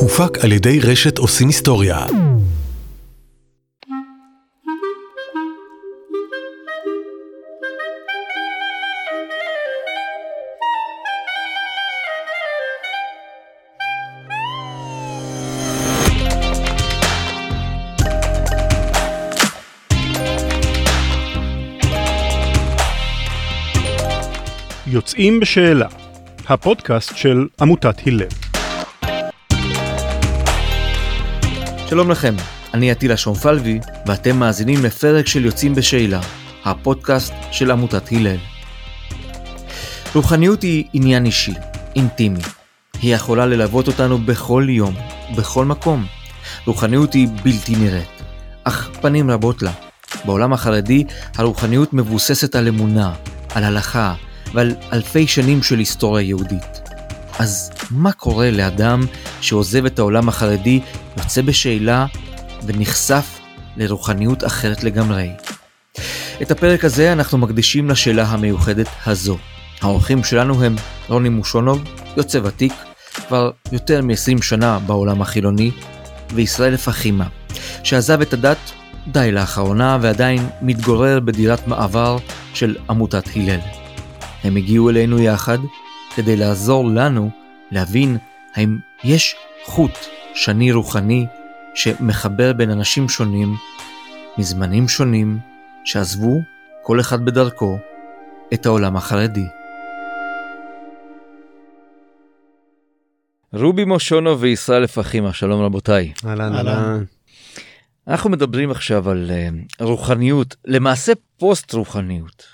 הופק על ידי רשת עושים היסטוריה. יוצאים בשאלה, הפודקאסט של עמותת הלל. שלום לכם, אני עטילה שומפלבי, ואתם מאזינים לפרק של יוצאים בשאלה, הפודקאסט של עמותת הלל. רוחניות היא עניין אישי, אינטימי. היא יכולה ללוות אותנו בכל יום, בכל מקום. רוחניות היא בלתי נראית, אך פנים רבות לה. בעולם החרדי הרוחניות מבוססת על אמונה, על הלכה ועל אלפי שנים של היסטוריה יהודית. אז מה קורה לאדם שעוזב את העולם החרדי, יוצא בשאלה ונחשף לרוחניות אחרת לגמרי? את הפרק הזה אנחנו מקדישים לשאלה המיוחדת הזו. האורחים שלנו הם רוני מושונוב, יוצא ותיק, כבר יותר מ-20 שנה בעולם החילוני, וישראל פחימה, שעזב את הדת די לאחרונה ועדיין מתגורר בדירת מעבר של עמותת הלל. הם הגיעו אלינו יחד כדי לעזור לנו להבין האם יש חוט שני רוחני שמחבר בין אנשים שונים, מזמנים שונים, שעזבו, כל אחד בדרכו, את העולם החרדי. רובי מושונו וישראל לפחימה, שלום רבותיי. אהלן אהלן. אנחנו מדברים עכשיו על uh, רוחניות, למעשה פוסט רוחניות.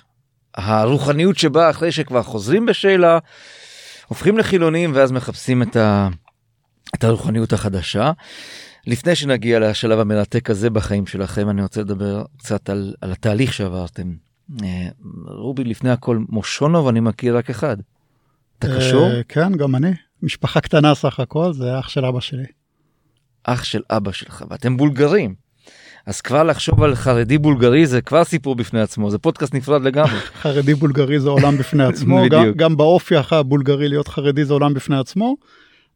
הרוחניות שבאה אחרי שכבר חוזרים בשאלה, הופכים לחילונים ואז מחפשים את, ה, את הרוחניות החדשה. לפני שנגיע לשלב המרתק הזה בחיים שלכם, אני רוצה לדבר קצת על, על התהליך שעברתם. אה, רובי, לפני הכל, מושונוב אני מכיר רק אחד. אתה קשור? אה, כן, גם אני. משפחה קטנה סך הכל, זה אח של אבא שלי. אח של אבא שלך, ואתם בולגרים. אז כבר לחשוב על חרדי בולגרי זה כבר סיפור בפני עצמו, זה פודקאסט נפרד לגמרי. חרדי בולגרי זה עולם בפני עצמו, גם. גם באופי הבולגרי להיות חרדי זה עולם בפני עצמו.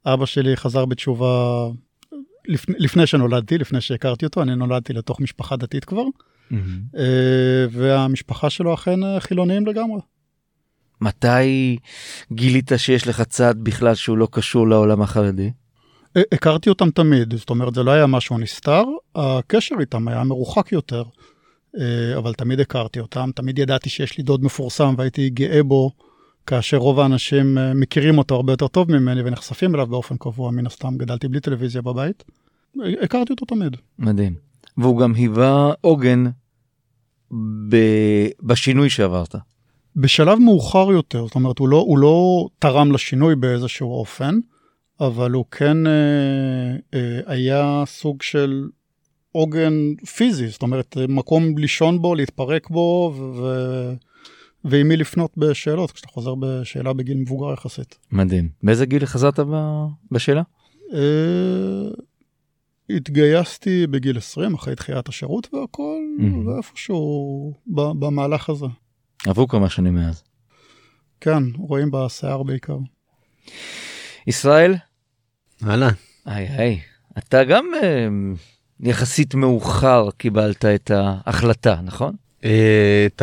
אבא שלי חזר בתשובה לפני, לפני שנולדתי, לפני שהכרתי אותו, אני נולדתי לתוך משפחה דתית כבר, אה, והמשפחה שלו אכן חילוניים לגמרי. מתי גילית שיש לך צד בכלל שהוא לא קשור לעולם החרדי? הכרתי אותם תמיד, זאת אומרת זה לא היה משהו נסתר, הקשר איתם היה מרוחק יותר, אה, אבל תמיד הכרתי אותם, תמיד ידעתי שיש לי דוד מפורסם והייתי גאה בו, כאשר רוב האנשים אה, מכירים אותו הרבה יותר טוב ממני ונחשפים אליו באופן קבוע, מן הסתם גדלתי בלי טלוויזיה בבית, הכרתי אותו תמיד. מדהים. והוא גם היווה עוגן ב... בשינוי שעברת. בשלב מאוחר יותר, זאת אומרת, הוא לא, הוא לא תרם לשינוי באיזשהו אופן, אבל הוא כן אה, אה, היה סוג של עוגן פיזי, זאת אומרת, מקום לישון בו, להתפרק בו, ו- ועם מי לפנות בשאלות, כשאתה חוזר בשאלה בגיל מבוגר יחסית. מדהים. באיזה גיל חזרת ב... בשאלה? אה, התגייסתי בגיל 20 אחרי דחיית השירות והכל. ואיפשהו במהלך הזה. עברו כמה שנים מאז. כן, רואים בשיער בעיקר. ישראל? אהלן. היי היי. אתה גם אה, יחסית מאוחר קיבלת את ההחלטה, נכון? אה, את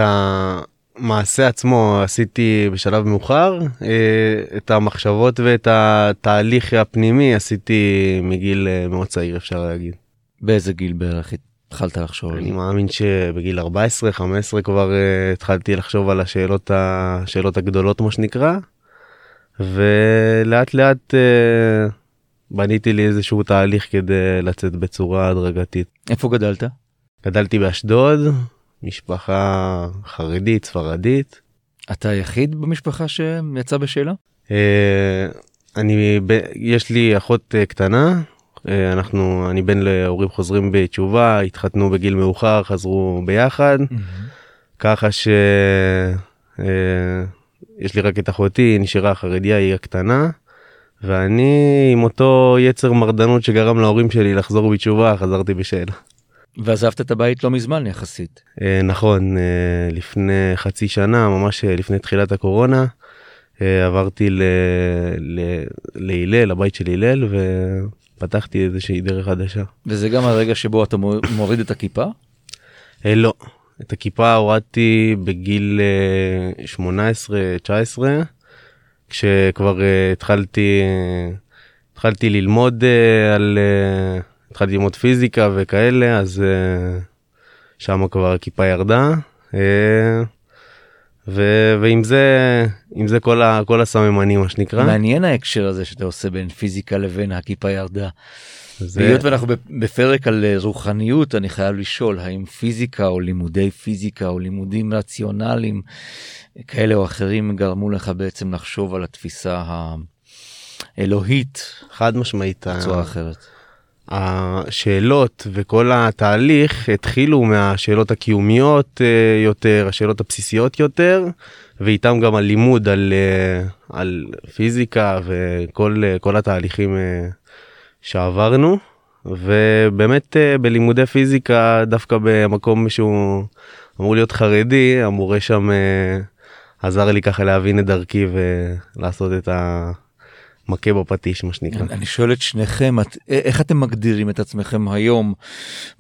המעשה עצמו עשיתי בשלב מאוחר, אה, את המחשבות ואת התהליך הפנימי עשיתי מגיל אה, מאוד צעיר אפשר להגיד. באיזה גיל בערך התחלת לחשוב אני? מאמין שבגיל 14-15 כבר אה, התחלתי לחשוב על השאלות, השאלות הגדולות מה שנקרא, ולאט לאט בניתי לי איזשהו תהליך כדי לצאת בצורה הדרגתית. איפה גדלת? גדלתי באשדוד, משפחה חרדית, ספרדית. אתה היחיד במשפחה שיצא בשאלה? אה, אני, יש לי אחות אה, קטנה, אה, אנחנו, אני בן להורים חוזרים בתשובה, התחתנו בגיל מאוחר, חזרו ביחד, ככה ש... יש לי רק את אחותי, היא נשארה חרדיה, היא הקטנה, ואני עם אותו יצר מרדנות שגרם להורים שלי לחזור בתשובה, חזרתי בשאלה. ועזבת את הבית לא מזמן יחסית. אה, נכון, אה, לפני חצי שנה, ממש אה, לפני תחילת הקורונה, עברתי להלל, לבית של הלל, ופתחתי איזושהי דרך חדשה. וזה גם הרגע שבו אתה מו- מוריד את הכיפה? לא, את הכיפה הורדתי בגיל 18-19, כשכבר התחלתי, התחלתי ללמוד על, התחלתי ללמוד פיזיקה וכאלה, אז שם כבר הכיפה ירדה. אה, ו- ועם זה, עם זה כל, ה- כל הסממנים מה שנקרא. מעניין ההקשר הזה שאתה עושה בין פיזיקה לבין הכיפה ירדה. זה- היות ואנחנו בפרק על אה, רוחניות אני חייב לשאול האם פיזיקה או לימודי פיזיקה או לימודים רציונליים כאלה או אחרים גרמו לך בעצם לחשוב על התפיסה האלוהית חד משמעית. בצורה אחרת. השאלות וכל התהליך התחילו מהשאלות הקיומיות אה, יותר, השאלות הבסיסיות יותר, ואיתם גם הלימוד על, אה, על פיזיקה וכל אה, התהליכים שעברנו. ובאמת בלימודי פיזיקה דווקא במקום שהוא אמור להיות חרדי המורה שם עזר לי ככה להבין את דרכי ולעשות את המכה בפטיש מה שנקרא. אני שואל את שניכם את, איך אתם מגדירים את עצמכם היום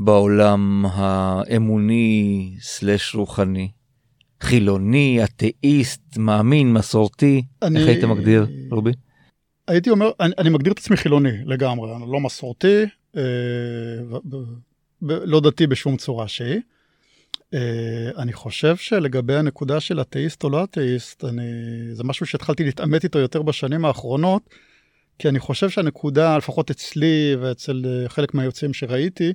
בעולם האמוני סלש רוחני? חילוני, אתאיסט, מאמין, מסורתי? אני- איך היית מגדיר, רובי? הייתי אומר, אני, אני מגדיר את עצמי חילוני לגמרי, אני לא מסורתי, אה, ו, ב, ב, לא דתי בשום צורה שהיא. אה, אני חושב שלגבי הנקודה של אתאיסט או לא אתאיסט, אני, זה משהו שהתחלתי להתעמת איתו יותר בשנים האחרונות, כי אני חושב שהנקודה, לפחות אצלי ואצל אה, חלק מהיוצאים שראיתי,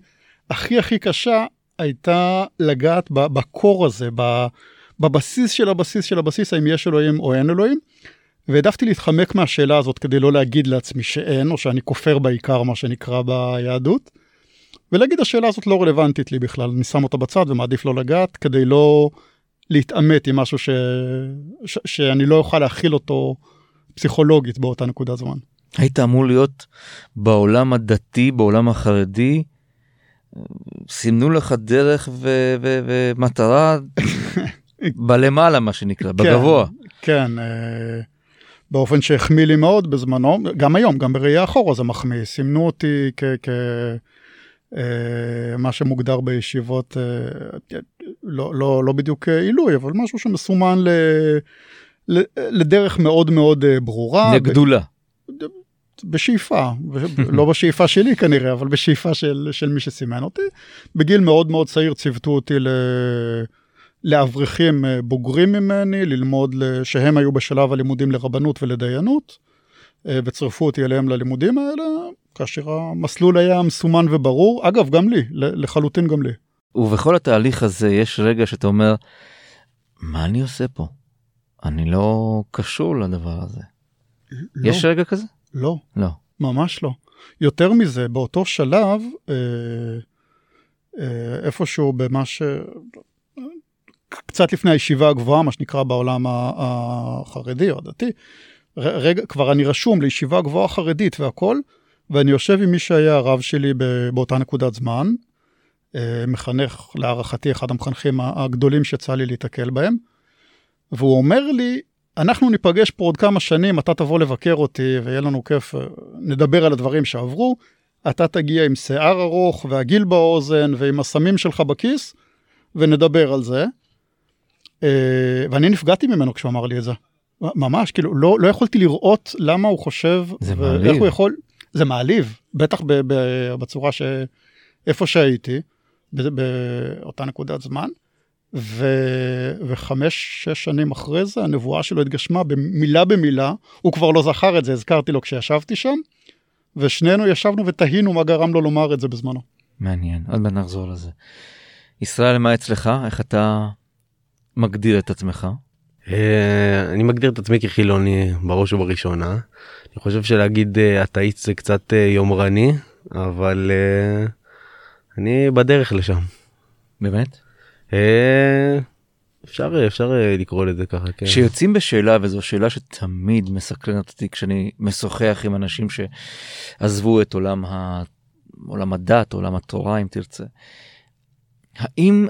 הכי הכי קשה הייתה לגעת בקור הזה, בבסיס של הבסיס של הבסיס, האם יש אלוהים או אין אלוהים. והעדפתי להתחמק מהשאלה הזאת כדי לא להגיד לעצמי שאין, או שאני כופר בעיקר, מה שנקרא ביהדות. ולהגיד השאלה הזאת לא רלוונטית לי בכלל, אני שם אותה בצד ומעדיף לא לגעת, כדי לא להתעמת עם משהו ש... ש... שאני לא אוכל להכיל אותו פסיכולוגית באותה נקודת זמן. היית אמור להיות בעולם הדתי, בעולם החרדי, סימנו לך דרך ו- ו- ומטרה בלמעלה מה שנקרא, בגבוה. כן, אה, באופן שהחמיא לי מאוד בזמנו, גם היום, גם בראייה אחורה זה מחמיא, סימנו אותי כ... כ... אה, מה שמוגדר בישיבות, אה, לא, לא, לא בדיוק אה, עילוי, אבל משהו שמסומן ל, ל, לדרך מאוד מאוד ברורה. לגדולה. בשאיפה, לא בשאיפה שלי כנראה, אבל בשאיפה של, של מי שסימן אותי. בגיל מאוד מאוד צעיר ציוותו אותי ל... לאברכים בוגרים ממני, ללמוד, שהם היו בשלב הלימודים לרבנות ולדיינות, וצירפו אותי אליהם ללימודים האלה, כאשר המסלול היה מסומן וברור, אגב, גם לי, לחלוטין גם לי. ובכל התהליך הזה יש רגע שאתה אומר, מה אני עושה פה? אני לא קשור לדבר הזה. לא, יש רגע כזה? לא, לא. ממש לא. יותר מזה, באותו שלב, אה, אה, איפשהו במה ש... קצת לפני הישיבה הגבוהה, מה שנקרא בעולם החרדי או הדתי, רגע, כבר אני רשום לישיבה גבוהה חרדית והכל, ואני יושב עם מי שהיה הרב שלי באותה נקודת זמן, אה, מחנך, להערכתי, אחד המחנכים הגדולים שיצא לי להתקל בהם, והוא אומר לי, אנחנו ניפגש פה עוד כמה שנים, אתה תבוא לבקר אותי ויהיה לנו כיף, אה, נדבר על הדברים שעברו, אתה תגיע עם שיער ארוך והגיל באוזן ועם הסמים שלך בכיס, ונדבר על זה. אה, ואני נפגעתי ממנו כשהוא אמר לי את זה. ממש, כאילו, לא, לא יכולתי לראות למה הוא חושב, זה ואיך. הוא יכול, זה מעליב, בטח ב, ב, בצורה ש... איפה שהייתי, באותה נקודת זמן, ו, וחמש, שש שנים אחרי זה, הנבואה שלו התגשמה במילה במילה, הוא כבר לא זכר את זה, הזכרתי לו כשישבתי שם, ושנינו ישבנו ותהינו מה גרם לו לומר את זה בזמנו. מעניין, עוד מעט נחזור לזה. ישראל, מה אצלך? איך אתה מגדיר את עצמך? אה, אני מגדיר את עצמי כחילוני בראש ובראשונה. אני חושב שלהגיד אה, אתאיסט זה קצת אה, יומרני, אבל אה, אני בדרך לשם. באמת? אפשר אפשר לקרוא לזה ככה, כן. כשיוצאים בשאלה, וזו שאלה שתמיד מסקרנת אותי כשאני משוחח עם אנשים שעזבו את עולם, ה... עולם הדת, עולם התורה אם תרצה, האם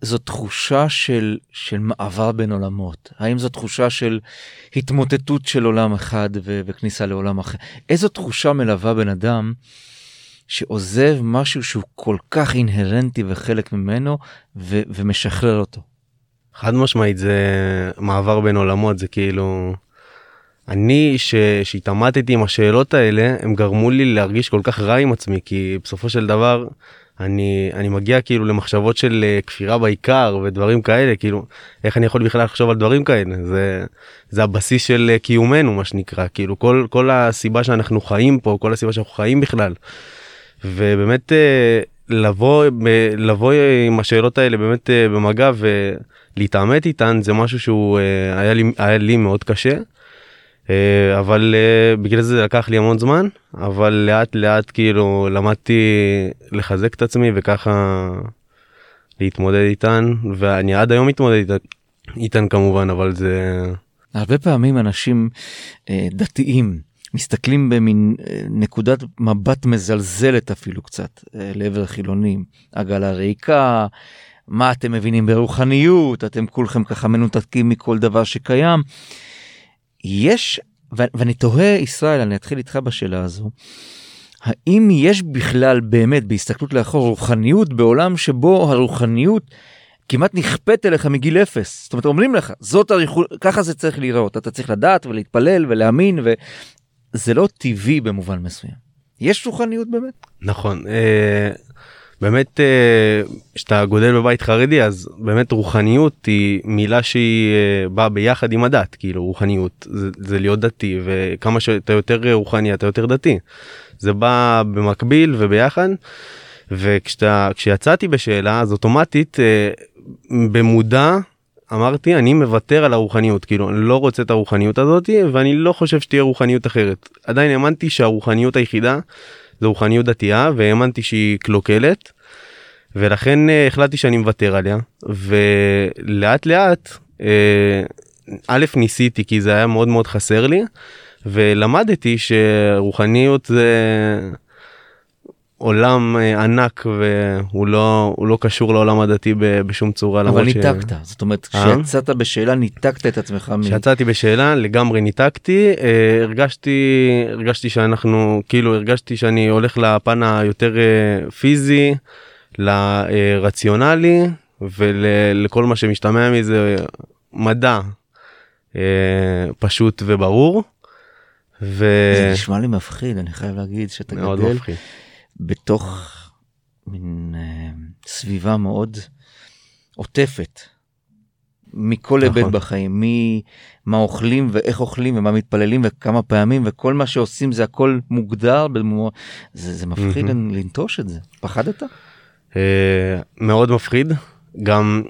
זו תחושה של, של מעבר בין עולמות? האם זו תחושה של התמוטטות של עולם אחד ו- וכניסה לעולם אחר? איזו תחושה מלווה בן אדם שעוזב משהו שהוא כל כך אינהרנטי וחלק ממנו ו- ומשחרר אותו? חד משמעית זה מעבר בין עולמות זה כאילו אני ש... שהתעמתתי עם השאלות האלה הם גרמו לי להרגיש כל כך רע עם עצמי כי בסופו של דבר אני אני מגיע כאילו למחשבות של אה, כפירה בעיקר ודברים כאלה כאילו איך אני יכול בכלל לחשוב על דברים כאלה זה זה הבסיס של אה, קיומנו מה שנקרא כאילו כל כל הסיבה שאנחנו חיים פה כל הסיבה שאנחנו חיים בכלל. ובאמת אה, לבוא לבוא עם השאלות האלה באמת במגע ולהתעמת איתן זה משהו שהוא היה לי היה לי מאוד קשה. אה, אבל אה, בגלל זה לקח לי המון זמן אבל לאט לאט כאילו למדתי לחזק את עצמי וככה להתמודד איתן ואני עד היום מתמודד איתן, איתן כמובן אבל זה הרבה פעמים אנשים אה, דתיים מסתכלים במין נקודת מבט מזלזלת אפילו קצת לעבר החילונים עגלה ריקה מה אתם מבינים ברוחניות אתם כולכם ככה מנותקים מכל דבר שקיים. יש, ואני תוהה, ישראל, אני אתחיל איתך בשאלה הזו, האם יש בכלל באמת בהסתכלות לאחור רוחניות בעולם שבו הרוחניות כמעט נכפית אליך מגיל אפס. זאת אומרת, אומרים לך, זאת הריחול, ככה זה צריך להיראות, אתה צריך לדעת ולהתפלל ולהאמין, וזה לא טבעי במובן מסוים. יש רוחניות באמת? נכון. אה, באמת כשאתה גודל בבית חרדי אז באמת רוחניות היא מילה שהיא אה, באה ביחד עם הדת. כאילו רוחניות זה, זה להיות דתי וכמה שאתה יותר רוחני אתה יותר דתי. זה בא במקביל וביחד וכשאתה כשיצאתי בשאלה אז אוטומטית אה, במודע אמרתי אני מוותר על הרוחניות. כאילו אני לא רוצה את הרוחניות הזאתי ואני לא חושב שתהיה רוחניות אחרת. עדיין האמנתי שהרוחניות היחידה זו רוחניות דתייה והאמנתי שהיא קלוקלת ולכן uh, החלטתי שאני מוותר עליה. ולאט לאט uh, א' ניסיתי כי זה היה מאוד מאוד חסר לי ולמדתי שרוחניות זה עולם uh, ענק והוא לא הוא לא קשור לעולם הדתי בשום צורה. אבל ניתקת ש... זאת אומרת כשיצאת בשאלה ניתקת את עצמך. כשיצאתי בשאלה לגמרי ניתקתי uh, הרגשתי הרגשתי שאנחנו כאילו הרגשתי שאני הולך לפן היותר פיזי. לרציונלי ולכל מה שמשתמע מזה מדע אה, פשוט וברור. ו... זה נשמע לי מפחיד אני חייב להגיד שאתה גדל מפחיד. בתוך מין אה, סביבה מאוד עוטפת מכל נכון. היבט בחיים ממה אוכלים ואיך אוכלים ומה מתפללים וכמה פעמים וכל מה שעושים זה הכל מוגדר במו... זה, זה מפחיד mm-hmm. לנטוש את זה פחדת? אה, מאוד מפחיד גם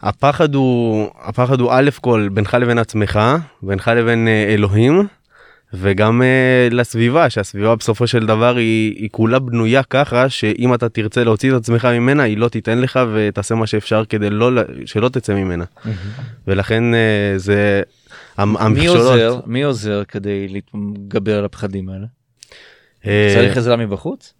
הפחד הוא הפחד הוא א' כל בינך לבין עצמך בינך לבין אה, אלוהים וגם uh, לסביבה שהסביבה בסופו של דבר היא, היא כולה בנויה ככה שאם אתה תרצה להוציא את עצמך ממנה היא לא תיתן לך ותעשה מה שאפשר כדי לא שלא תצא ממנה ולכן uh, זה מי עוזר מי עוזר כדי להתגבר על הפחדים האלה. צריך עזרה מבחוץ?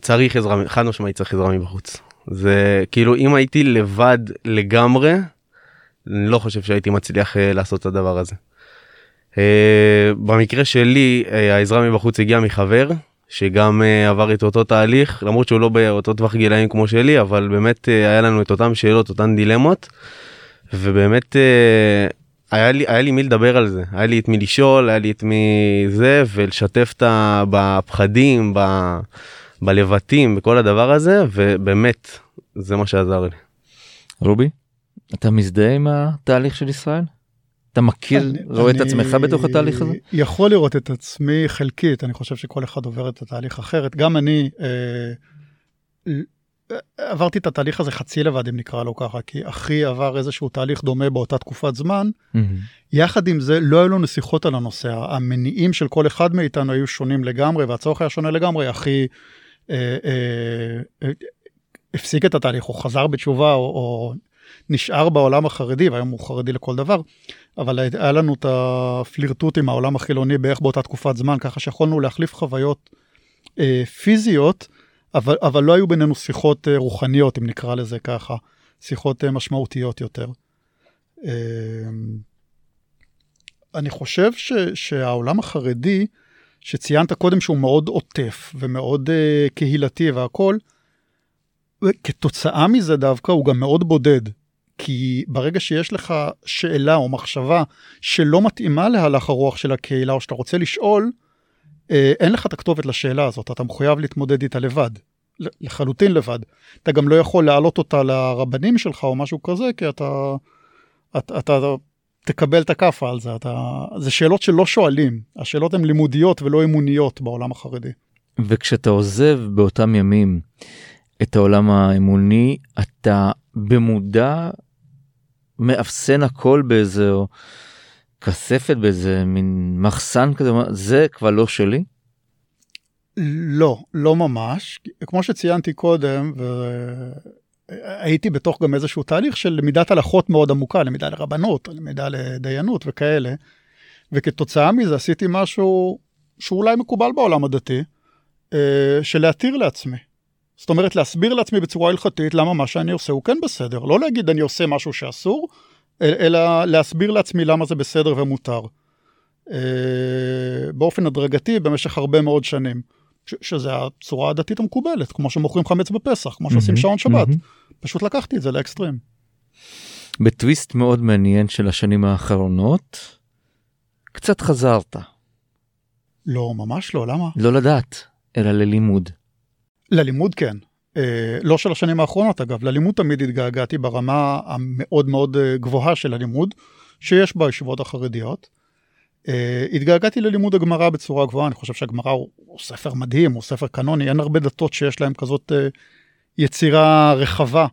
צריך עזרה חד משמעית צריך עזרה מבחוץ זה כאילו אם הייתי לבד לגמרי אני לא חושב שהייתי מצליח uh, לעשות את הדבר הזה. Uh, במקרה שלי uh, העזרה מבחוץ הגיעה מחבר שגם uh, עבר את אותו תהליך למרות שהוא לא באותו טווח גילאים כמו שלי אבל באמת uh, היה לנו את אותם שאלות אותן דילמות ובאמת uh, היה לי היה לי מי לדבר על זה היה לי את מי לשאול היה לי את מי זה ולשתף את בפחדים. ב... בלבטים בכל הדבר הזה ובאמת זה מה שעזר לי. רובי אתה מזדהה עם התהליך של ישראל? אתה מכיר אני, רואה אני את עצמך בתוך התהליך הזה? יכול לראות את עצמי חלקית אני חושב שכל אחד עובר את התהליך אחרת גם אני אה, עברתי את התהליך הזה חצי לבד אם נקרא לו ככה כי אחי עבר איזשהו תהליך דומה באותה תקופת זמן mm-hmm. יחד עם זה לא היו לנו שיחות על הנושא המניעים של כל אחד מאיתנו היו שונים לגמרי והצורך היה שונה לגמרי אחי. אה, אה, הפסיק את התהליך או חזר בתשובה או, או נשאר בעולם החרדי והיום הוא חרדי לכל דבר אבל היה לנו את הפלירטוט עם העולם החילוני בערך באותה תקופת זמן ככה שיכולנו להחליף חוויות אה, פיזיות אבל, אבל לא היו בינינו שיחות אה, רוחניות, אם נקרא לזה ככה, שיחות אה, משמעותיות יותר. אה, אני חושב ש, שהעולם החרדי, שציינת קודם שהוא מאוד עוטף ומאוד uh, קהילתי והכול, כתוצאה מזה דווקא הוא גם מאוד בודד. כי ברגע שיש לך שאלה או מחשבה שלא מתאימה להלך הרוח של הקהילה, או שאתה רוצה לשאול, אה, אין לך את הכתובת לשאלה הזאת, אתה מחויב להתמודד איתה לבד, לחלוטין לבד. אתה גם לא יכול להעלות אותה לרבנים שלך או משהו כזה, כי אתה, אתה, אתה תקבל את הכאפה על זה. אתה, זה שאלות שלא שואלים, השאלות הן לימודיות ולא אמוניות בעולם החרדי. וכשאתה עוזב באותם ימים את העולם האמוני, אתה במודע מאפסן הכל באיזה כספת באיזה מין מחסן כזה זה כבר לא שלי. לא לא ממש כמו שציינתי קודם והייתי בתוך גם איזשהו תהליך של למידת הלכות מאוד עמוקה למידה לרבנות למידה לדיינות וכאלה וכתוצאה מזה עשיתי משהו שאולי מקובל בעולם הדתי אה, של להתיר לעצמי. זאת אומרת להסביר לעצמי בצורה הלכתית למה מה שאני עושה הוא כן בסדר לא להגיד אני עושה משהו שאסור אלא להסביר לעצמי למה זה בסדר ומותר. אה, באופן הדרגתי במשך הרבה מאוד שנים. שזה הצורה הדתית המקובלת כמו שמוכרים חמץ בפסח כמו שעושים שעון שבת פשוט לקחתי את זה לאקסטרים. בטוויסט מאוד מעניין של השנים האחרונות קצת חזרת. לא ממש לא למה? לא לדעת אלא ללימוד. ללימוד כן. אה, לא של השנים האחרונות אגב, ללימוד תמיד התגעגעתי ברמה המאוד מאוד אה, גבוהה של הלימוד שיש בישיבות החרדיות. אה, התגעגעתי ללימוד הגמרא בצורה גבוהה, אני חושב שהגמרא הוא, הוא ספר מדהים, הוא ספר קנוני, אין הרבה דתות שיש להם כזאת יצירה רחבה,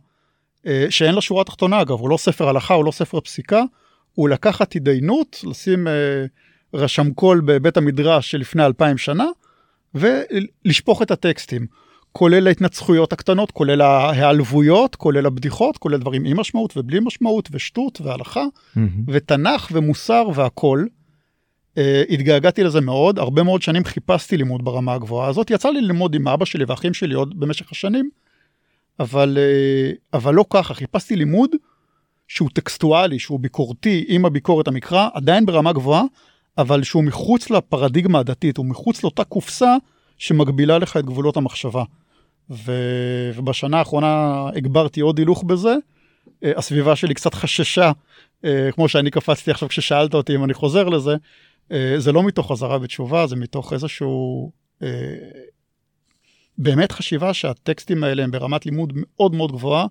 שאין לה שורה תחתונה אגב, הוא לא ספר הלכה, הוא לא ספר פסיקה, הוא לקחת התדיינות, לשים רשם קול בבית המדרש שלפני אלפיים שנה, ולשפוך את הטקסטים. כולל ההתנצחויות הקטנות, כולל ההיעלבויות, כולל הבדיחות, כולל דברים עם משמעות ובלי משמעות, ושטות והלכה, mm-hmm. ותנ"ך ומוסר והכל. Uh, התגעגעתי לזה מאוד, הרבה מאוד שנים חיפשתי לימוד ברמה הגבוהה הזאת, יצא לי ללמוד עם אבא שלי ואחים שלי עוד במשך השנים, אבל, uh, אבל לא ככה, חיפשתי לימוד שהוא טקסטואלי, שהוא ביקורתי עם הביקורת המקרא, עדיין ברמה גבוהה, אבל שהוא מחוץ לפרדיגמה הדתית, הוא מחוץ לאותה קופסה שמגבילה לך את גבולות המחשבה. ו... ובשנה האחרונה הגברתי עוד הילוך בזה. אה, הסביבה שלי קצת חששה, אה, כמו שאני קפצתי עכשיו כששאלת אותי אם אני חוזר לזה, אה, זה לא מתוך חזרה בתשובה, זה מתוך איזשהו באמת חשיבה שהטקסטים האלה הם ברמת לימוד מאוד מאוד גבוהה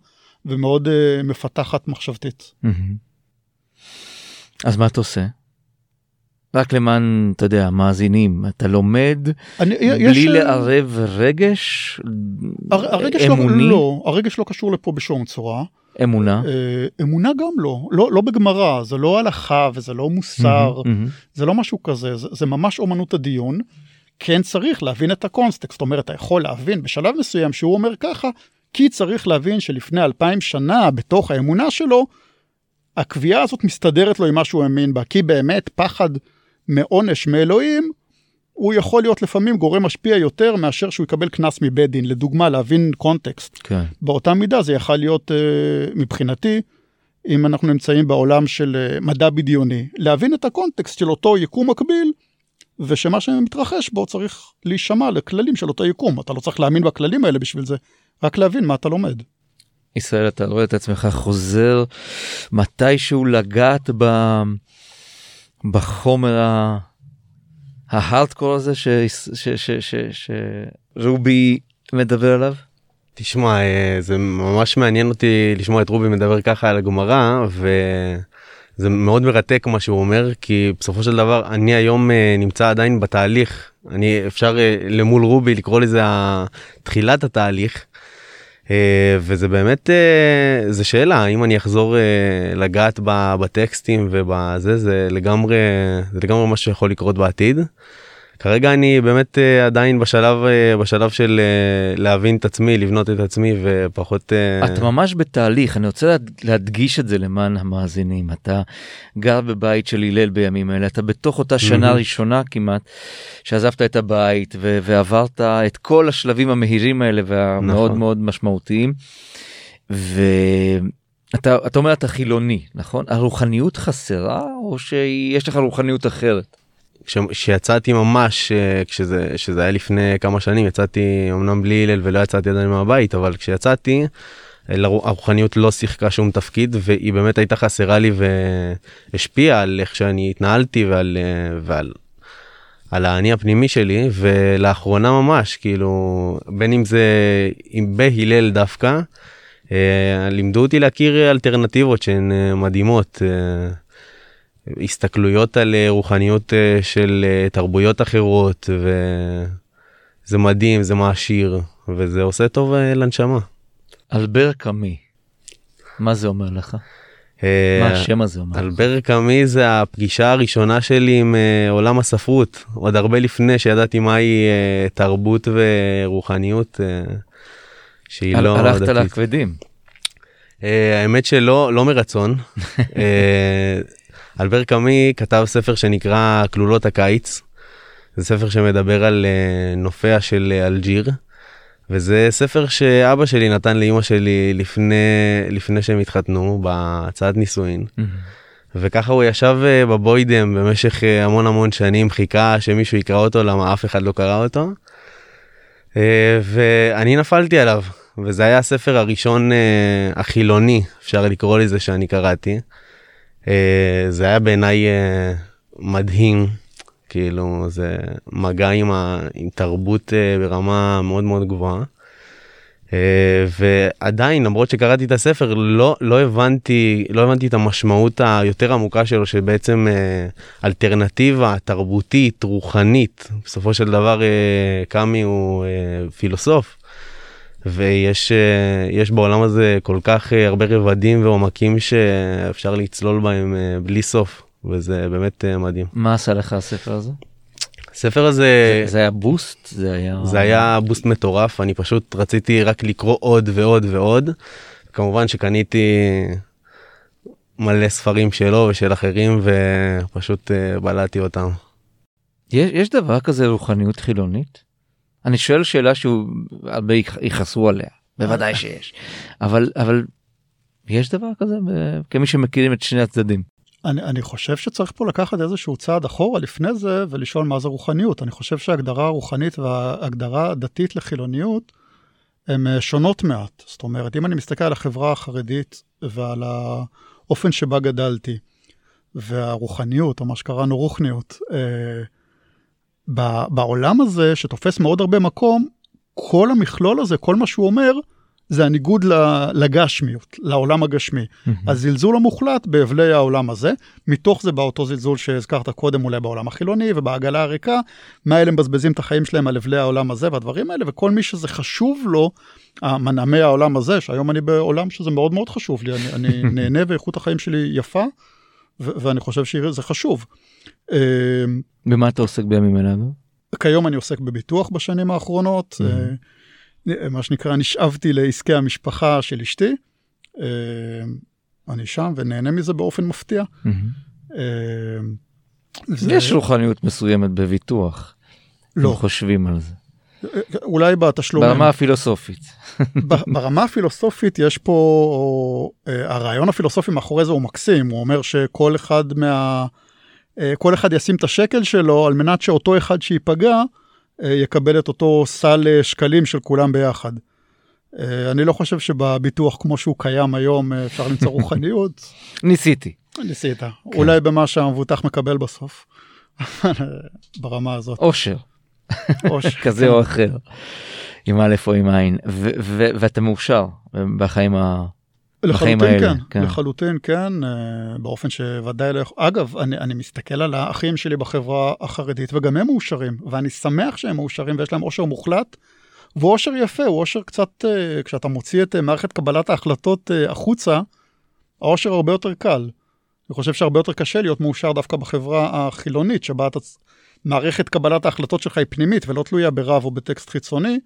ומאוד מפתחת מחשבתית. אז מה אתה עושה? רק למען, אתה יודע, מאזינים, אתה לומד אני, בלי יש... לערב רגש הר, הרגש לא- אמוני? לא, לא, הרגש לא קשור לפה בשום צורה. אמונה? אה, אמונה גם לא, לא, לא בגמרא, זה לא הלכה וזה לא מוסר, mm-hmm, mm-hmm. זה לא משהו כזה, זה, זה ממש אומנות הדיון. כן צריך להבין את הקונטקסט, זאת אומרת, אתה יכול להבין בשלב מסוים שהוא אומר ככה, כי צריך להבין שלפני אלפיים שנה בתוך האמונה שלו, הקביעה הזאת מסתדרת לו עם מה שהוא האמין בה, כי באמת פחד מעונש מאלוהים, הוא יכול להיות לפעמים גורם משפיע יותר מאשר שהוא יקבל קנס מבית דין, לדוגמה להבין קונטקסט. כן. באותה מידה זה יכול להיות uh, מבחינתי, אם אנחנו נמצאים בעולם של uh, מדע בדיוני, להבין את הקונטקסט של אותו יקום מקביל, ושמה שמתרחש בו צריך להישמע לכללים של אותו יקום. אתה לא צריך להאמין בכללים האלה בשביל זה, רק להבין מה אתה לומד. ישראל, אתה רואה את עצמך חוזר מתישהו לגעת ב... בחומר ההארדקור הזה שרובי מדבר עליו? תשמע, אה, זה ממש מעניין אותי לשמוע את רובי מדבר ככה על הגמרא, וזה מאוד מרתק מה שהוא אומר, כי בסופו של דבר אני היום אה, נמצא עדיין בתהליך, אני אפשר אה, למול רובי לקרוא לזה תחילת התהליך. אה, וזה באמת אה, זה שאלה אם אני אחזור אה, לגעת בטקסטים ובזה זה לגמרי זה לגמרי מה שיכול לקרות בעתיד. כרגע אני באמת אה, עדיין בשלב אה, בשלב של אה, להבין את עצמי לבנות את עצמי ופחות את ממש בתהליך, אני רוצה להד- להדגיש את זה למען המאזינים. אתה גר בבית של הלל בימים אלה, אתה בתוך אותה שנה מהמם. ראשונה כמעט, שעזבת את הבית ו- ועברת את כל השלבים המהירים האלה והמאוד נכון. מאוד משמעותיים. ואתה אתה אומר אתה חילוני, נכון? הרוחניות חסרה או שיש לך רוחניות אחרת? כש- כשיצאתי ממש אה, כשזה שזה היה לפני כמה שנים יצאתי אמנם בלי הלל ולא יצאתי עדיין מהבית אבל כשיצאתי אה, הרוחניות לא שיחקה שום תפקיד והיא באמת הייתה חסרה לי והשפיעה על איך שאני התנהלתי ועל אה, ועל. על האני הפנימי שלי ולאחרונה ממש כאילו בין אם זה עם בהלל דווקא לימדו אותי להכיר אלטרנטיבות שהן מדהימות. הסתכלויות על אה, רוחניות אה, של אה, תרבויות אחרות וזה מדהים זה מעשיר וזה עושה טוב לנשמה. אלבר קאמי, מה זה אומר לך? מה השם הזה אומר? לך? אלבר קאמי זה הפגישה הראשונה שלי עם עולם הספרות עוד הרבה לפני שידעתי מהי תרבות ורוחניות שהיא לא הלכת. לכבדים. האמת שלא לא מרצון. אלבר קאמי כתב ספר שנקרא כלולות הקיץ. זה ספר שמדבר על אה, נופיה של אה, אלג'יר. וזה ספר שאבא שלי נתן לאימא שלי לפני לפני שהם התחתנו בהצעת נישואין. וככה הוא ישב אה, בבוידם במשך המון המון שנים חיכה שמישהו יקרא אותו למה אף אחד לא קרא אותו. ואני נפלתי עליו וזה היה הספר הראשון החילוני אפשר לקרוא לזה שאני קראתי. אה, זה היה בעיניי אה, מדהים כאילו זה מגע עם, תרבות אה, ברמה מאוד מאוד גבוהה. ועדיין למרות שקראתי את הספר לא לא הבנתי לא הבנתי את המשמעות היותר עמוקה שלו שבעצם אלטרנטיבה תרבותית רוחנית בסופו של דבר קאמי הוא פילוסוף. ויש אה, בעולם הזה כל כך אה, הרבה רבדים ועומקים שאפשר לצלול בהם אה, בלי סוף וזה באמת מדהים. מה עשה לך הספר הזה? הספר הזה זה היה בוסט? זה היה... זה היה בוסט מטורף אני פשוט רציתי רק לקרוא עוד ועוד ועוד. כמובן שקניתי מלא ספרים שלו ושל אחרים ופשוט בלעתי אותם. יש, יש דבר כזה רוחניות חילונית? אני שואל שאלה שהוא הרבה יכ- יכעסו עליה, בוודאי שיש. אבל אבל יש דבר כזה כמי שמכירים את שני הצדדים. אני, אני חושב שצריך פה לקחת איזשהו צעד אחורה לפני זה ולשאול מה זה רוחניות. אני חושב שההגדרה הרוחנית וההגדרה הדתית לחילוניות הן אה, שונות מעט. זאת אומרת, אם אני מסתכל על החברה החרדית ועל האופן שבה גדלתי, והרוחניות, או מה שקראנו רוחניות, אה, בעולם הזה שתופס מאוד הרבה מקום, כל המכלול הזה, כל מה שהוא אומר, זה הניגוד לגשמיות, לעולם הגשמי. הזלזול המוחלט באבלי העולם הזה, מתוך זה בא אותו זלזול שהזכרת קודם אולי בעולם החילוני ובעגלה הריקה, מה אלה מבזבזים את החיים שלהם על אבלי העולם הזה והדברים האלה, וכל מי שזה חשוב לו, המנעמי העולם הזה, שהיום אני בעולם שזה מאוד מאוד חשוב לי, אני, אני נהנה ואיכות החיים שלי יפה, ואני חושב שזה חשוב. במה אתה עוסק בימים אלה? כיום אני עוסק בביטוח בשנים האחרונות, אה, מה שנקרא נשאבתי לעסקי המשפחה של אשתי. אה, אני שם ונהנה מזה באופן מפתיע. זה- יש רוחניות מסוימת בביטוח. לא, אם חושבים על זה. אולי בתשלומים. ברמה הפילוסופית. ברמה הפילוסופית יש פה, אה, הרעיון הפילוסופי מאחורי זה הוא מקסים, הוא אומר שכל אחד מה... אה, כל אחד ישים את השקל שלו על מנת שאותו אחד שייפגע אה, יקבל את אותו סל שקלים של כולם ביחד. אני לא חושב שבביטוח כמו שהוא קיים היום אפשר למצוא רוחניות, ניסיתי. ניסית, אולי במה שהמבוטח מקבל בסוף. ברמה הזאת. אושר כזה או אחר. עם א' או עם עין. ו- ואתה מאושר בחיים ה... לחלוטין האלה, כן, כן. לחלוטין כן, אה, באופן שוודאי לא יכול... אגב, אני, אני מסתכל על האחים שלי בחברה החרדית, וגם הם מאושרים, ואני שמח שהם מאושרים ויש להם אושר מוחלט, והוא אושר יפה, הוא אושר קצת, אה, כשאתה מוציא את אה, מערכת קבלת ההחלטות החוצה, האושר הרבה יותר קל. אני חושב שהרבה יותר קשה להיות מאושר דווקא בחברה החילונית, שבה אתה מערכת קבלת ההחלטות שלך היא פנימית ולא תלויה ברב או בטקסט חיצוני,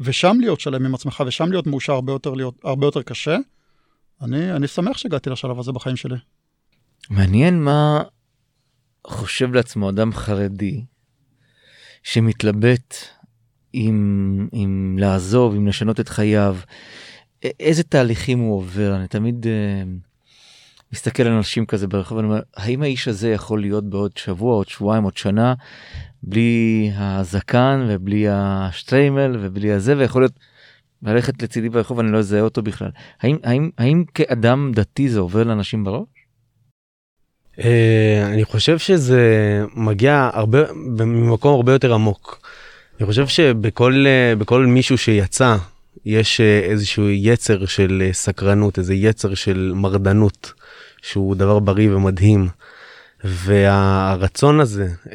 ושם להיות שלם עם עצמך ושם להיות מאושר הרבה יותר, להיות, הרבה יותר קשה, אני, אני שמח שהגעתי לשלב הזה בחיים שלי. מעניין מה חושב לעצמו אדם חרדי שמתלבט אם, אם לעזוב, אם לשנות את חייו, איזה תהליכים הוא עובר. אני תמיד uh, מסתכל על אנשים כזה ברחוב ואני אומר, האם האיש הזה יכול להיות בעוד שבוע, עוד שבועיים, עוד שנה, בלי הזקן ובלי השטריימל ובלי הזה, ויכול להיות ללכת לצידי ברחוב ואני לא אזהה אותו בכלל. האם, האם, האם כאדם דתי זה עובר לאנשים בראש? Uh, אני חושב שזה מגיע הרבה ממקום הרבה יותר עמוק. אני חושב שבכל uh, מישהו שיצא יש uh, איזשהו יצר של uh, סקרנות איזה יצר של מרדנות שהוא דבר בריא ומדהים. והרצון הזה uh,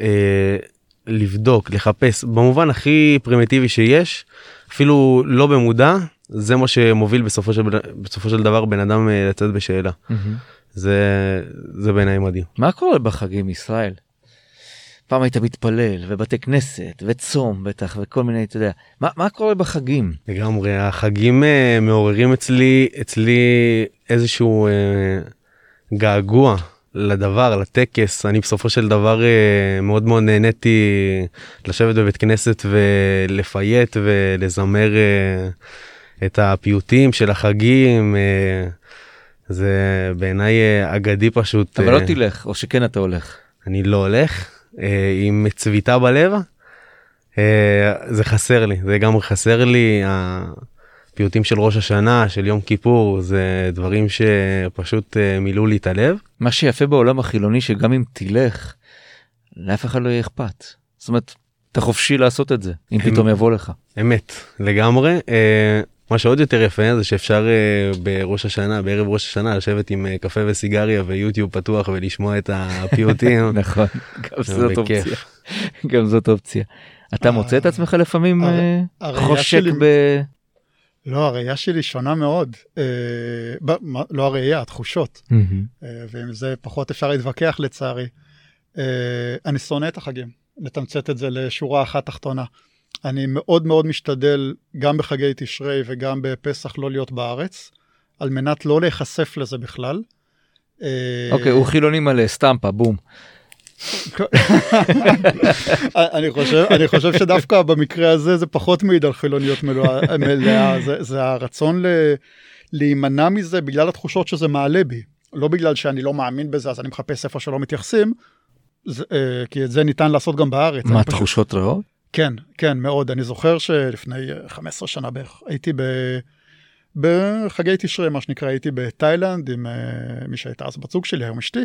לבדוק לחפש במובן הכי פרימיטיבי שיש אפילו לא במודע זה מה שמוביל בסופו של בסופו של דבר בן אדם uh, לצאת בשאלה. Mm-hmm. זה זה בעיניי מדהים. מה קורה בחגים ישראל? פעם היית מתפלל ובתי כנסת וצום בטח וכל מיני אתה יודע מה, מה קורה בחגים לגמרי החגים uh, מעוררים אצלי אצלי איזשהו uh, געגוע לדבר לטקס אני בסופו של דבר uh, מאוד מאוד נהניתי לשבת בבית כנסת ולפייט ולזמר uh, את הפיוטים של החגים. Uh, זה בעיניי אגדי פשוט. אבל לא תלך, או שכן אתה הולך. אני לא הולך, עם צביטה בלב, אה, זה חסר לי, זה גם חסר לי. הפיוטים של ראש השנה, של יום כיפור, זה דברים שפשוט מילאו לי את הלב. מה שיפה בעולם החילוני, שגם אם תלך, לאף אחד לא יהיה אכפת. זאת אומרת, אתה חופשי לעשות את זה, אם פתאום יבוא לך. אמת, לגמרי. מה שעוד יותר יפה זה שאפשר uh, בראש השנה בערב ראש השנה לשבת עם uh, קפה וסיגריה ויוטיוב פתוח ולשמוע את הפיוטים. נכון, גם זאת אופציה. גם זאת אופציה. אתה מוצא את עצמך לפעמים uh, חושק ב... לא, הראייה שלי שונה מאוד. uh, ב, לא הראייה, התחושות. uh, ועם זה פחות אפשר להתווכח לצערי. uh, אני שונא את החגים, לתמצת את זה לשורה אחת תחתונה. אני מאוד מאוד משתדל גם בחגי תשרי וגם בפסח לא להיות בארץ, על מנת לא להיחשף לזה בכלל. אוקיי, הוא חילוני מלא, סטמפה, בום. אני חושב אני חושב שדווקא במקרה הזה זה פחות מעיד על חילוניות מלאה זה, זה הרצון ל, להימנע מזה בגלל התחושות שזה מעלה בי לא בגלל שאני לא מאמין בזה אז אני מחפש איפה שלא מתייחסים זה, אה, כי את זה ניתן לעשות גם בארץ. מה תחושות רעות? כן, כן, מאוד. אני זוכר שלפני 15 אה, שנה בערך הייתי ב... בחגי תשרי, מה שנקרא, הייתי בתאילנד עם uh, מי שהייתה אז בת זוג שלי, היום אשתי,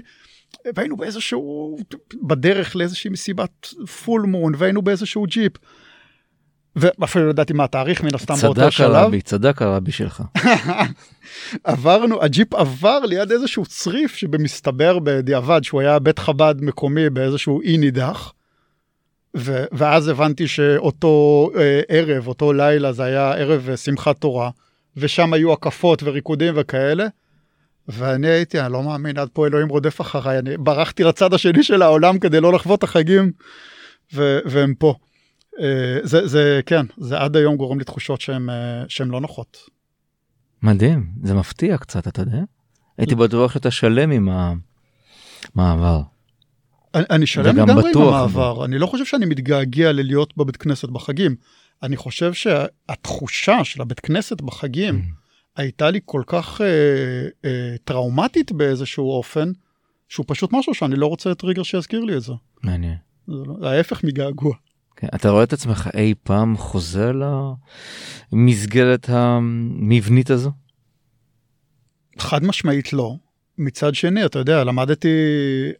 והיינו באיזשהו, בדרך לאיזושהי מסיבת פול מון, והיינו באיזשהו ג'יפ. ואפילו לא ידעתי מה התאריך מן הסתם באותו שלב. צדק הרבי, צדק הרבי שלך. עברנו, הג'יפ עבר ליד איזשהו צריף שבמסתבר בדיעבד שהוא היה בית חב"ד מקומי באיזשהו אי נידח. ו- ואז הבנתי שאותו אה, ערב, אותו לילה, זה היה ערב אה, שמחת תורה, ושם היו הקפות וריקודים וכאלה. ואני הייתי, אני לא מאמין, עד פה אלוהים רודף אחריי, אני ברחתי לצד השני של העולם כדי לא לחוות את החגים, ו- והם פה. אה, זה, זה, כן, זה עד היום גורם לי תחושות שהן אה, לא נוחות. מדהים, זה מפתיע קצת, אתה יודע? הייתי בטוח שאתה שלם עם המעבר. אני שלם לגמרי עם המעבר, אני לא חושב שאני מתגעגע ללהיות בבית כנסת בחגים. אני חושב שהתחושה של הבית כנסת בחגים mm. הייתה לי כל כך אה, אה, טראומטית באיזשהו אופן, שהוא פשוט משהו שאני לא רוצה טריגר שיזכיר לי את זה. מעניין. זה לא, ההפך מגעגוע. כן, אתה רואה את עצמך אי פעם חוזר למסגרת המבנית הזו? חד משמעית לא. מצד שני, אתה יודע, למדתי,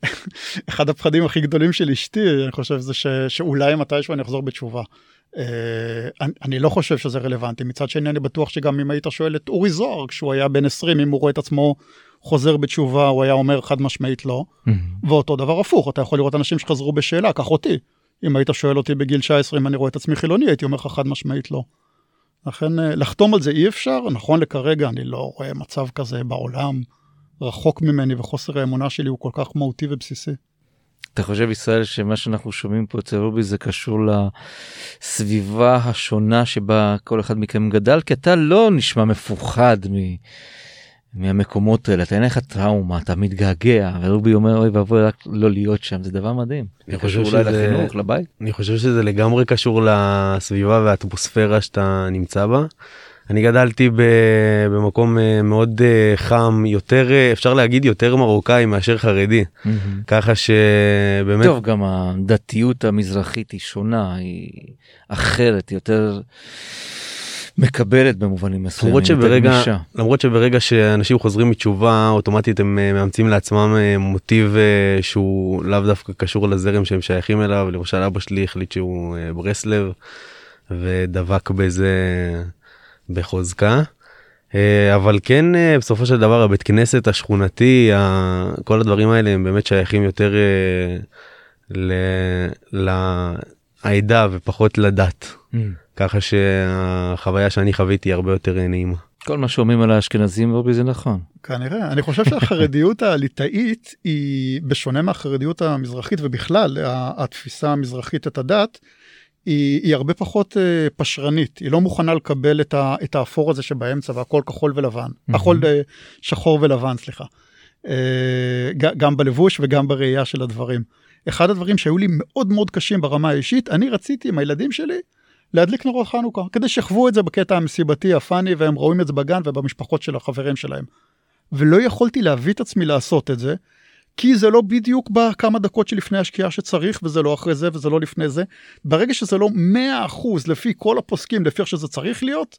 אחד הפחדים הכי גדולים של אשתי, אני חושב, זה ש, שאולי מתישהו אני אחזור בתשובה. Uh, אני, אני לא חושב שזה רלוונטי. מצד שני, אני בטוח שגם אם היית שואל את אורי זוהר, כשהוא היה בן 20, אם הוא רואה את עצמו חוזר בתשובה, הוא היה אומר חד משמעית לא. Mm-hmm. ואותו דבר הפוך, אתה יכול לראות אנשים שחזרו בשאלה, קח אותי. אם היית שואל אותי בגיל 19 אם אני רואה את עצמי חילוני, הייתי אומר לך חד משמעית לא. לכן, uh, לחתום על זה אי אפשר, נכון לכרגע, אני לא רואה מצב כזה בעולם. רחוק ממני וחוסר האמונה שלי הוא כל כך מהותי ובסיסי. אתה חושב ישראל שמה שאנחנו שומעים פה אצל רובי זה קשור לסביבה השונה שבה כל אחד מכם גדל כי אתה לא נשמע מפוחד מ... מהמקומות האלה אתה אין לך טראומה אתה מתגעגע ורובי אומר אוי ואבוי רק לא להיות שם זה דבר מדהים. אני חושב שזה- לחינוך לבית. אני חושב שזה לגמרי קשור לסביבה והאטמוספירה שאתה נמצא בה. אני גדלתי ב- במקום אה, מאוד אה, חם יותר אה, אפשר להגיד יותר מרוקאי מאשר חרדי ככה שבאמת טוב גם הדתיות המזרחית היא שונה היא אחרת היא יותר מקבלת במובנים מסוימים. למרות שברגע. למרות שברגע שאנשים חוזרים מתשובה אוטומטית הם מאמצים לעצמם מוטיב שהוא לאו דווקא קשור לזרם שהם שייכים אליו למשל אבא שלי החליט שהוא ברסלב ודבק בזה בחוזקה. אה, אבל כן אה, בסופו של דבר הבית כנסת השכונתי כל הדברים האלה הם באמת שייכים יותר אה, ל- לעדה ופחות לדת Mm. ככה שהחוויה שאני חוויתי היא הרבה יותר נעימה. כל מה שאומרים על האשכנזים רובי זה נכון. כנראה. אני חושב שהחרדיות הליטאית היא, בשונה מהחרדיות המזרחית ובכלל, התפיסה המזרחית את הדת, היא, היא הרבה פחות אה, פשרנית. היא לא מוכנה לקבל את, ה, את האפור הזה שבאמצע והכל כחול ולבן. מהמם. הכל אה, שחור ולבן, סליחה. אה, גם בלבוש וגם בראייה של הדברים. אחד הדברים שהיו לי מאוד מאוד קשים ברמה האישית, אני רציתי עם הילדים שלי להדליק נרות חנוכה, כדי שיחוו את זה בקטע המסיבתי הפאני, והם רואים את זה בגן ובמשפחות של החברים שלהם. ולא יכולתי להביא את עצמי לעשות את זה, כי זה לא בדיוק בכמה דקות שלפני השקיעה שצריך, וזה לא אחרי זה וזה לא לפני זה. ברגע שזה לא 100% לפי כל הפוסקים, לפי איך שזה צריך להיות,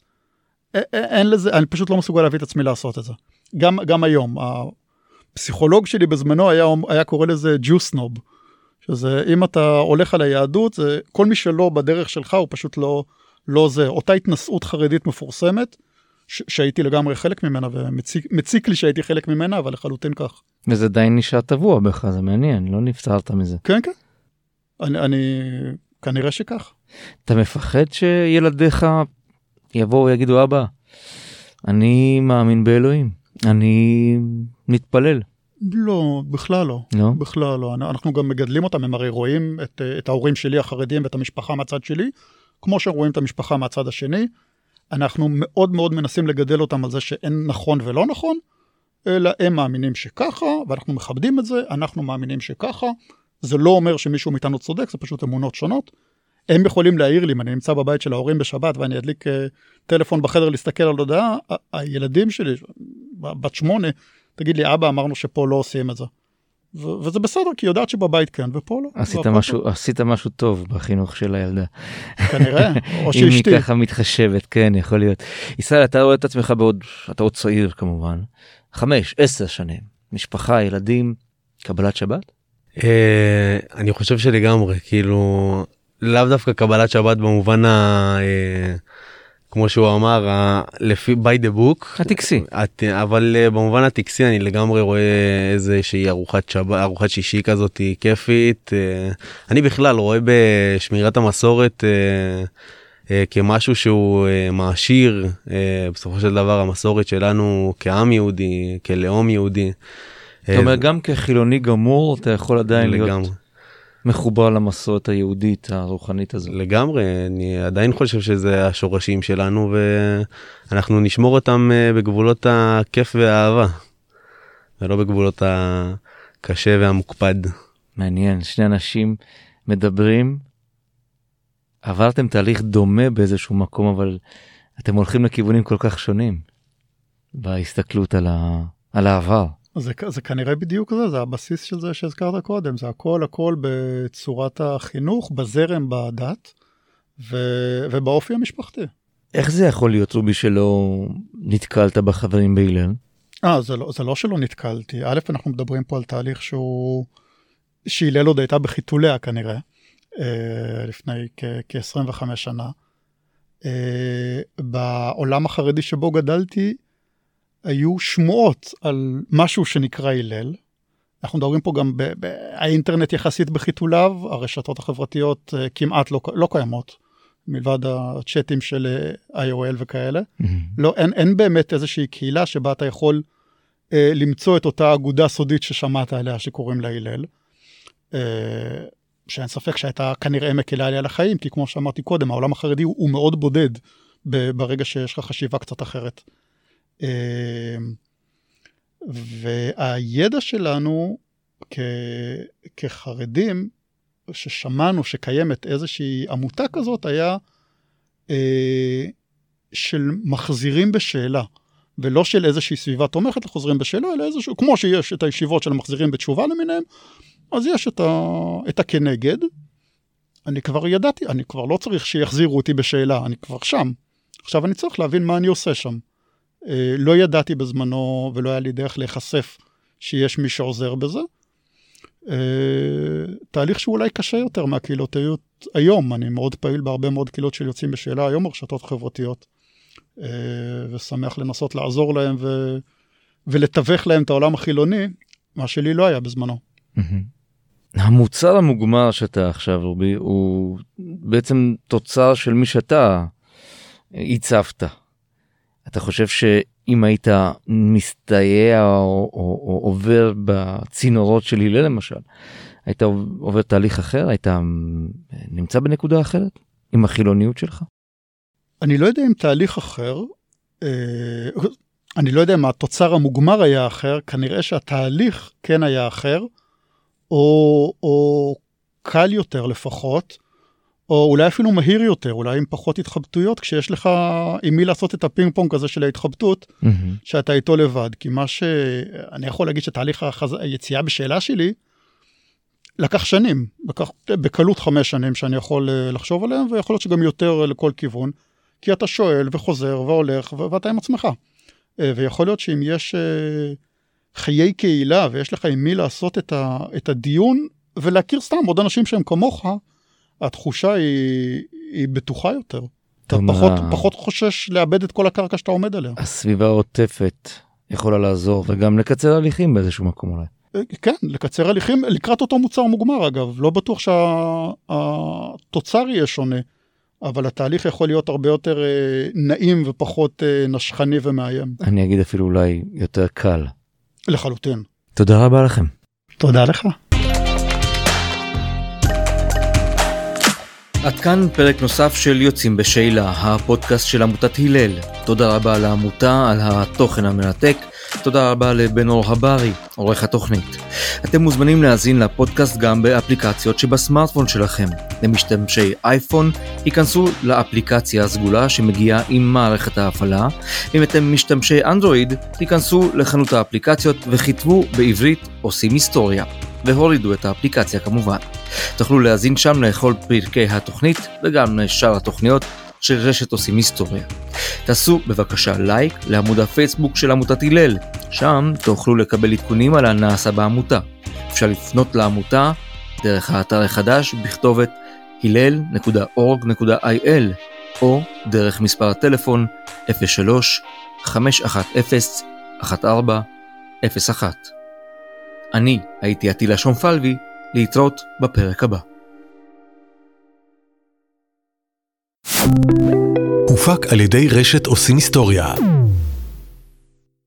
אין לזה, אני פשוט לא מסוגל להביא את עצמי לעשות את זה. גם, גם היום, הפסיכולוג שלי בזמנו היה, היה קורא לזה ג'וסנוב, שזה אם אתה הולך על היהדות, זה כל מי שלא בדרך שלך הוא פשוט לא, לא זה. אותה התנשאות חרדית מפורסמת, שהייתי לגמרי חלק ממנה, ומציק מציק לי שהייתי חלק ממנה, אבל לחלוטין כך. וזה די נשאר טבוע בך זה מעניין לא נפטרת מזה. כן, כן. אני, אני כנראה שכך. אתה מפחד שילדיך יבואו ויגידו אבא אני מאמין באלוהים אני מתפלל לא, בכלל לא. לא בכלל לא. אנחנו גם מגדלים אותם, הם הרי רואים את, את ההורים שלי החרדים ואת המשפחה מהצד שלי, כמו שהם רואים את המשפחה מהצד השני. אנחנו מאוד מאוד מנסים לגדל אותם על זה שאין נכון ולא נכון, אלא הם מאמינים שככה, ואנחנו מכבדים את זה, אנחנו מאמינים שככה. זה לא אומר שמישהו מאיתנו צודק, זה פשוט אמונות שונות. הם יכולים להעיר לי, אם אני נמצא בבית של ההורים בשבת ואני אדליק אה, טלפון בחדר להסתכל על הודעה, הילדים שלי, בת שמונה, תגיד לי, אבא, אמרנו שפה לא עושים את זה. ו- וזה בסדר, כי היא יודעת שבבית כן, ופה לא. עשית משהו עשית משהו טוב בחינוך של הילדה. כנראה, או אם שאשתי. היא ככה מתחשבת כן יכול להיות. ישראל אתה רואה את עצמך בעוד אתה עוד צעיר כמובן חמש עשר שנים משפחה ילדים קבלת שבת. אה, אני חושב שלגמרי כאילו לאו דווקא קבלת שבת במובן ה... כמו שהוא אמר לפי by the book הטקסי. את, אבל אה, במובן הטקסי אני לגמרי רואה איזה שהיא ארוחת שבת ארוחת שישי כזאת כיפית אה, אני בכלל רואה בשמירת המסורת אה, אה, כמשהו שהוא אה, מעשיר אה, בסופו של דבר המסורת שלנו כעם יהודי כלאום יהודי. זאת אומרת גם כחילוני גמור אתה יכול עדיין להיות לגמרי. מחובר למסורת היהודית הרוחנית הזו. לגמרי אני עדיין חושב שזה השורשים שלנו ואנחנו נשמור אותם אה, בגבולות הכיף והאהבה ולא בגבולות הקשה והמוקפד. מעניין שני אנשים מדברים עברתם תהליך דומה באיזשהו מקום אבל אתם הולכים לכיוונים כל כך שונים בהסתכלות על, ה... על העבר. זה, זה כנראה בדיוק זה, זה הבסיס של זה שהזכרת קודם, זה הכל הכל בצורת החינוך, בזרם, בדת ו, ובאופי המשפחתי. איך זה יכול להיות רובי שלא נתקלת בחברים בהלל? אה, זה לא, זה לא שלא נתקלתי. א', אנחנו מדברים פה על תהליך שהוא, שהלל עוד הייתה בחיתוליה כנראה, אה, לפני כ-25 שנה. אה, בעולם החרדי שבו גדלתי, היו שמועות על משהו שנקרא הלל. אנחנו מדברים פה גם, ב- ב- האינטרנט יחסית בחיתוליו, הרשתות החברתיות אה, כמעט לא, לא קיימות, מלבד הצ'אטים של אה, IOL וכאלה. לא, אין, אין באמת איזושהי קהילה שבה אתה יכול אה, למצוא את אותה אגודה סודית ששמעת עליה שקוראים לה הלל. שאין ספק שהייתה כנראה מקלה לי על החיים, כי כמו שאמרתי קודם, העולם החרדי הוא, הוא מאוד בודד ברגע שיש לך חשיבה קצת אחרת. והידע שלנו כ, כחרדים, ששמענו שקיימת איזושהי עמותה כזאת, היה אה, של מחזירים בשאלה, ולא של איזושהי סביבה תומכת לחוזרים בשאלה, אלא איזשהו, כמו שיש את הישיבות של המחזירים בתשובה למיניהם, אז יש את, ה, את הכנגד. אני כבר ידעתי, אני כבר לא צריך שיחזירו אותי בשאלה, אני כבר שם. עכשיו אני צריך להבין מה אני עושה שם. אה, לא ידעתי בזמנו ולא היה לי דרך להיחשף שיש מי שעוזר בזה. אה, תהליך שהוא אולי קשה יותר מהקהילותיות היום, אני מאוד פעיל בהרבה מאוד קהילות של יוצאים בשאלה היום ברשתות חברתיות, אה, ושמח לנסות לעזור להם ו... ולתווך להם את העולם החילוני, מה שלי לא היה בזמנו. המוצר המוגמר שאתה עכשיו רובי הוא בעצם תוצר של מי שאתה הצבת. אתה חושב שאם היית מסתייע או, או, או עובר בצינורות של הלל למשל, היית עובר תהליך אחר? היית נמצא בנקודה אחרת עם החילוניות שלך? אני לא יודע אם תהליך אחר, אה, אני לא יודע אם התוצר המוגמר היה אחר, כנראה שהתהליך כן היה אחר, או, או קל יותר לפחות, או אולי אפילו מהיר יותר, אולי עם פחות התחבטויות, כשיש לך עם מי לעשות את הפינג פונג הזה של ההתחבטות, mm-hmm. שאתה איתו לבד. כי מה ש... אני יכול להגיד שתהליך החז... היציאה בשאלה שלי, לקח שנים, לקח בקלות חמש שנים שאני יכול אה, לחשוב עליהם, ויכול להיות שגם יותר לכל כיוון, כי אתה שואל וחוזר והולך, ו... ואתה עם עצמך. אה, ויכול להיות שאם יש אה, חיי קהילה ויש לך עם מי לעשות את, ה... את הדיון, ולהכיר סתם עוד אנשים שהם כמוך, התחושה היא, היא בטוחה יותר. אתה פחות, פחות חושש לאבד את כל הקרקע שאתה עומד עליה. הסביבה העוטפת יכולה לעזור וגם לקצר הליכים באיזשהו מקום אולי. אה, כן, לקצר הליכים לקראת אותו מוצר מוגמר אגב, לא בטוח שהתוצר שה, יהיה שונה, אבל התהליך יכול להיות הרבה יותר אה, נעים ופחות אה, נשכני ומאיים. אני אגיד אפילו אולי יותר קל. לחלוטין. תודה רבה לכם. תודה לך. עד כאן פרק נוסף של יוצאים בשאלה, הפודקאסט של עמותת הלל. תודה רבה לעמותה על התוכן המרתק. תודה רבה לבן אור הברי, עורך התוכנית. אתם מוזמנים להאזין לפודקאסט גם באפליקציות שבסמארטפון שלכם. למשתמשי אייפון, היכנסו לאפליקציה הסגולה שמגיעה עם מערכת ההפעלה. אם אתם משתמשי אנדרואיד, היכנסו לחנות האפליקציות וכתבו בעברית עושים היסטוריה. והורידו את האפליקציה כמובן. תוכלו להאזין שם לכל פרקי התוכנית וגם לשאר התוכניות של רשת עושים היסטוריה. תעשו בבקשה לייק לעמוד הפייסבוק של עמותת הלל, שם תוכלו לקבל עדכונים על הנעשה בעמותה. אפשר לפנות לעמותה דרך האתר החדש בכתובת הלל.org.il או דרך מספר הטלפון 03 510 1401. אני הייתי עטילה שומפלבי, להתראות בפרק הבא. הופק על ידי רשת עושים היסטוריה.